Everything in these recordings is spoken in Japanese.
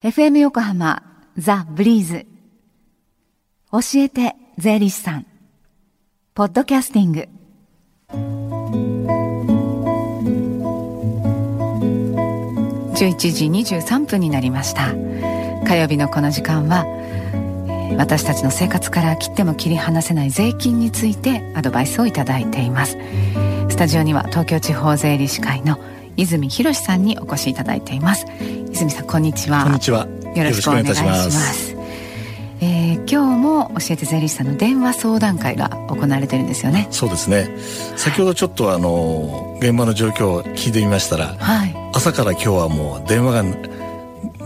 FM 横浜ザ・ブリーズ。教えて税理士さん。ポッドキャスティング。11時23分になりました。火曜日のこの時間は私たちの生活から切っても切り離せない税金についてアドバイスをいただいています。スタジオには東京地方税理士会の泉博さんにお越しいただいています。泉さんこんにちは。こんにちは。よろしくお願いします。えー、今日も教えて税理士さんの電話相談会が行われてるんですよね。そうですね。先ほどちょっとあの現場の状況を聞いてみましたら、はい、朝から今日はもう電話が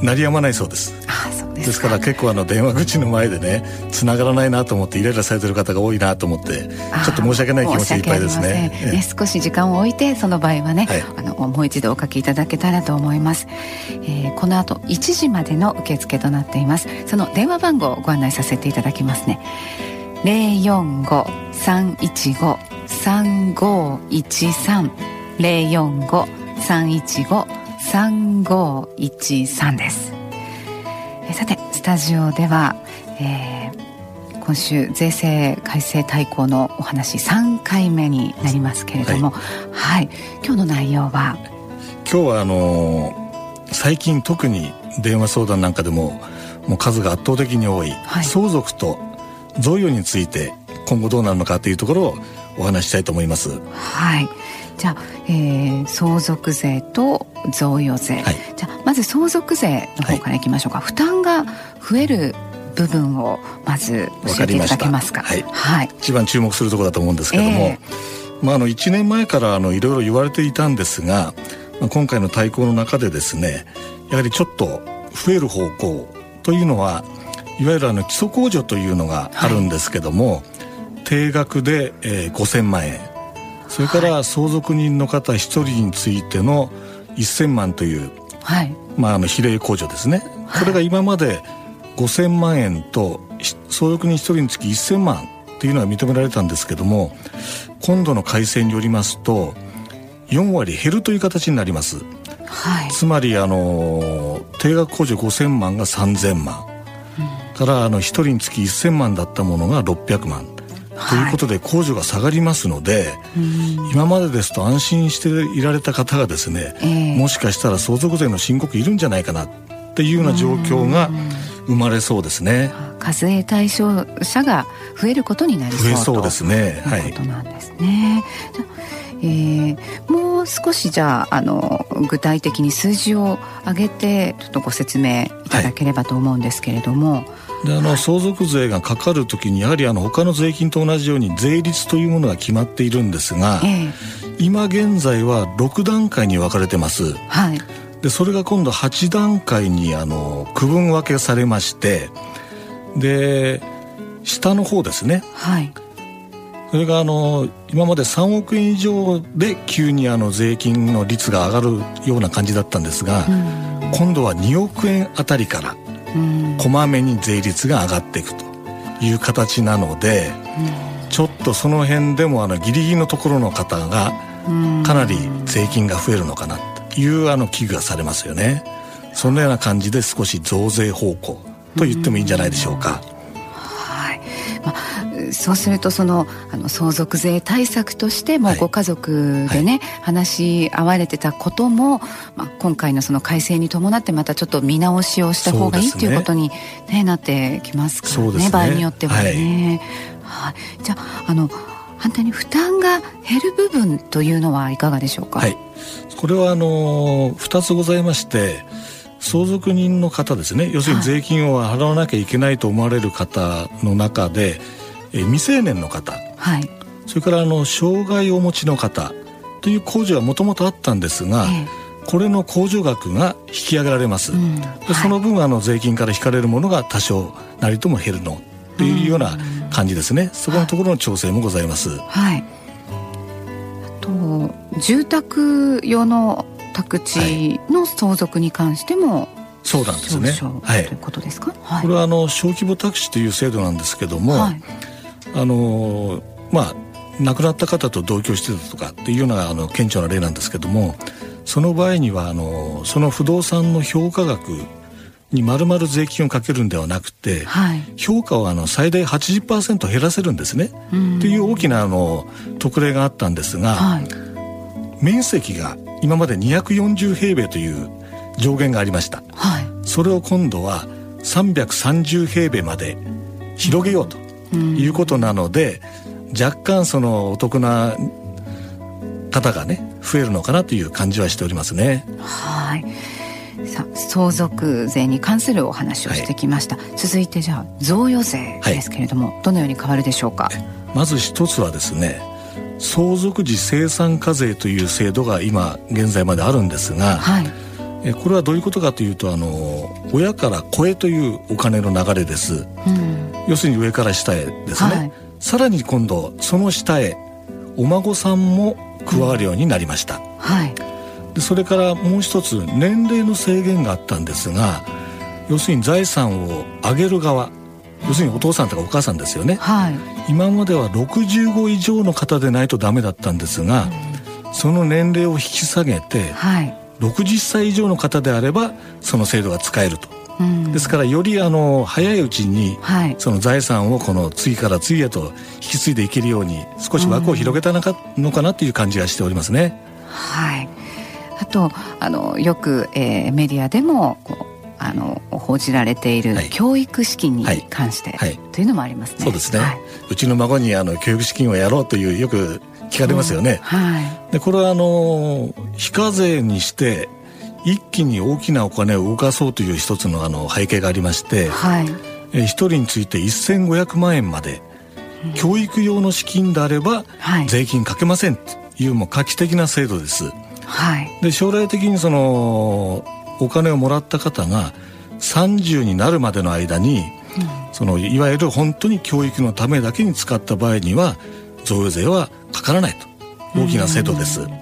鳴りやまないそうです。あそうです。から結構あの電話口の前でね繋がらないなと思ってイライラされてる方が多いなと思ってちょっと申し訳ない気持ちいっぱいですね。ね少し時間を置いてその場合はね、はい、あのもう一度お書きいただけたらと思います、えー、この後1時までの受付となっています。その電話番号をご案内させていただきますね。045-315-3513 045-315-3513ですさてスタジオでは、えー、今週税制改正大綱のお話3回目になりますけれども、はい、はい、今日の内容は？今日はあのー、最近特に電話相談なんかでももう数が圧倒的に多い、はい、相続と贈与について今後どうなるのかというところをお話したいと思います。はい。じゃあ、えー、相続税と贈与税、はい、じゃあまず相続税の方からいきましょうか、はい、負担が増える部分をまず教えていただけますか？はい、はい、一番注目するところだと思うんですけども、えー、まあ、あの1年前からあのいろいろ言われていたんですが、まあ、今回の対抗の中でですねやはりちょっと増える方向というのはいわゆるあの基礎控除というのがあるんですけども、はい、定額で、えー、5000万円。それから相続人の方一人についての1000万という、はい、まあ、あの比例控除ですね、これが今まで5000万円と相続人一人につき1000万っていうのは認められたんですけども今度の改正によりますと4割減るという形になります、はい、つまりあの定額控除5000万が3000万、うん、からあの1人につき1000万だったものが600万ということで控除が下がりますので、はい、今までですと安心していられた方がですね、えー、もしかしたら相続税の申告いるんじゃないかなっていうような状況が生まれそうですね。課税対象者が増えることになりそう増えそうですね。はい。ことなんですね。えー、もう少しじゃああの具体的に数字を上げてちょっとご説明いただければと思うんですけれども、はいであの相続税がかかるときにやはりあの他の税金と同じように税率というものが決まっているんですが、えー、今現在は6段階に分かれてます。はい、でそれが今度8段階にあの区分分けされましてで下の方ですね、はい、それがあの今まで3億円以上で急にあの税金の率が上がるような感じだったんですが、今度は2億円あたりからこまめに税率が上がっていくという形なので、ちょっとその辺でもあのギリギリのところの方がかなり税金が増えるのかなというあの危惧がされますよね。そのような感じで少し増税方向と言ってもいいんじゃないでしょうか。そうするとそのあの相続税対策としてもご家族でね、はい、話し合われてたことも、まあ、今回のその改正に伴ってまたちょっと見直しをした方がいいっていうことに、ね、なってきますからね、ね、場合によってはね。はい、はい、じゃああの反対に負担が減る部分というのはいかがでしょうか？はい、これはあの2つございまして相続人の方ですね。要するに税金を払わなきゃいけないと思われる方の中で、え未成年の方、はい、それからあの障害をお持ちの方という控除はもともとあったんですが、えー、これの控除額が引き上げられます、うん、でその分あの税金から引かれるものが多少なりとも減るのというような感じですね、そこのところの調整もございます。はい、あと住宅用の宅地の相続に関しても、そうなんですね。はい。ということですか？はい、これはあの小規模宅地という制度なんですけども、はい、あのまあ亡くなった方と同居してたとかっていうようなあの顕著な例なんですけどもその場合にはあのその不動産の評価額に丸々税金をかけるんではなくて、はい、評価をあの最大80%減らせるんですね。っていう大きなあの特例があったんですが、はい、面積が今まで240平米という上限がありました。はい、それを今度は330平米まで広げようということなので、若干そのお得な方がね増えるのかなという感じはしておりますね。はい。さ相続税に関するお話をしてきました、はい、続いてじゃあ贈与税ですけれども、はい、どのように変わるでしょうか？まず一つはですね相続時生産課税という制度が今現在まであるんですが、はい、えこれはどういうことかというとあの親から子へというお金の流れです、うん、要するに上から下へですね、はい、さらに今度その下へお孫さんも加わるようになりました、うん、はい。でそれからもう一つ年齢の制限があったんですが要するに財産を上げる側要するにお父さんとかお母さんですよね、はい、今までは65以上の方でないとダメだったんですが、うん、その年齢を引き下げて、はい、60歳以上の方であればその制度が使えると。うん、ですからよりあの早いうちに、その財産をこの次から次へと引き継いでいけるように少し枠を広げたのか,、のかなという感じがしておりますね。はい。あとあのよく、えー、メディアでもあの報じられている教育資金に関して、はい、というのもありますね。そうですね、はい、うちの孫にあの教育資金をやろうというよく聞かれますよね。はい、でこれはあの非課税にして一気に大きなお金を動かそうという一つのあの背景がありまして、はい、え一人について1500万円まで、教育用の資金であれば税金かけませんというもう画期的な制度です。はい、で将来的にそのお金をもらった方が30になるまでの間に、うん、そのいわゆる本当に教育のためだけに使った場合には贈与税はかからないと。大きな制度です。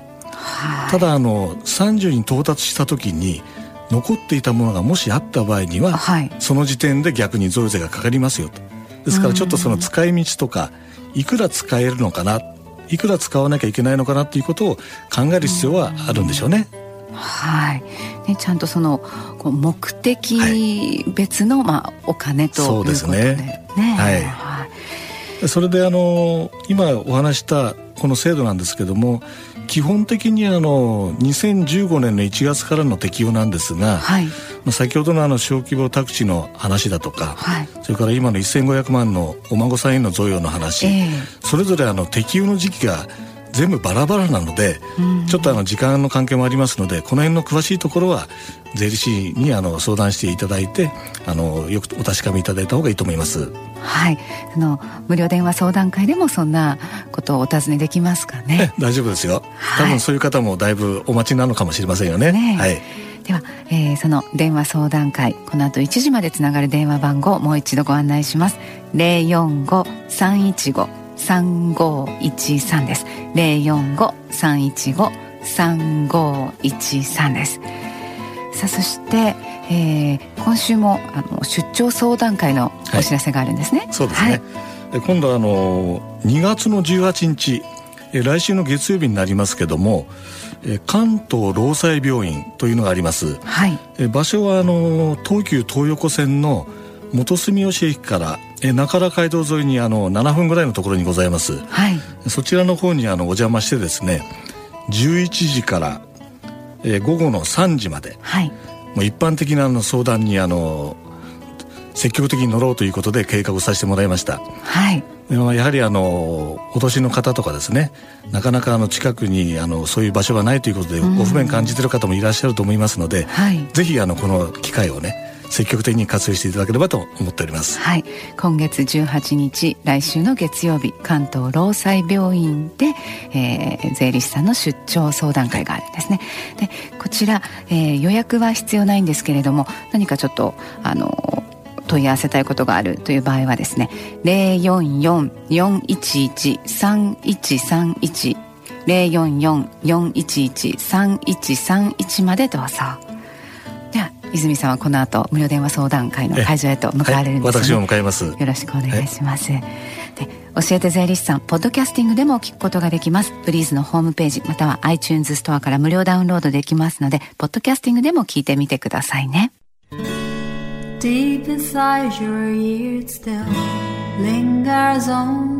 ただあの30に到達した時に残っていたものがもしあった場合には、はい、その時点で逆に贈与税がかかりますよと。ですからちょっとその使い道とかいくら使えるのかないくら使わなきゃいけないのかなっていうことを考える必要はあるんでしょうね。はい、ね、ちゃんとそのこう目的別の、まあお金ということで、そうですね。ねはい、はい。それであの今お話したこの制度なんですけども基本的にあの2015年の1月からの適用なんですが、はい、先ほどのあの小規模宅地の話だとか、はい、それから今の1500万のお孫さんへの贈与の話、えー、それぞれあの適用の時期が全部バラバラなので、ちょっとあの時間の関係もありますのでこの辺の詳しいところは税理士にあの相談していただいてあのよくお確かめいただいた方がいいと思います。はい、あの無料電話相談会でもそんなことをお尋ねできますかね。大丈夫ですよ。多分そういう方もだいぶお待ちなのかもしれませんよね。ねはい。では、えー、その電話相談会この後1時までつながる電話番号もう一度ご案内します045-315-3513です。045-315-3513です。さあそして、えー、今週もあの出張相談会のお知らせがあるんですね、はい、そうですね、はい、今度あの2月の18日来週の月曜日になりますけども関東労災病院というのがあります、はい、場所はあの東急東横線の元住吉駅から中良街道沿いにあの7分ぐらいのところにございます、はい、そちらの方にあのお邪魔してですね11時からえー、午後の3時まで、はい、もう一般的なあの相談にあの積極的に乗ろうということで計画させてもらいました。はい。やはりあのお年の方とかですねなかなかあの近くにあのそういう場所がないということでご不便感じている方もいらっしゃると思いますので、はい、ぜひあのこの機会をね積極的に活用していただければと思っております。はい、今月18日来週の月曜日関東労災病院で、えー、税理士さんの出張相談会があるんですね。でこちら、えー、予約は必要ないんですけれども何かちょっとあの問い合わせたいことがあるという場合はですね044-411-3131 044-411-3131までどうぞ。泉さんはこの後無料電話相談会の会場へと向かわれるんです、ね、私も向かいます。よろしくお願いします、はい、で教えて税理士さんポッドキャスティングでも聞くことができます。ブリーズのホームページまたは iTunes ストアから無料ダウンロードできますのでポッドキャスティングでも聞いてみてくださいね。Deep inside your ear it still lingers on.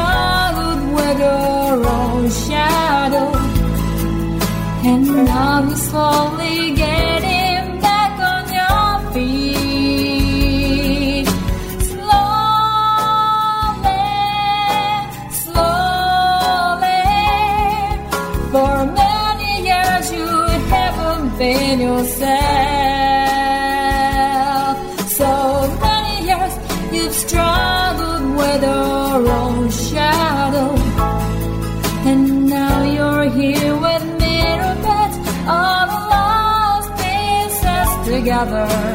slowly getting back on your feet. Slowly, slowly. For many years you haven't been yourself. another.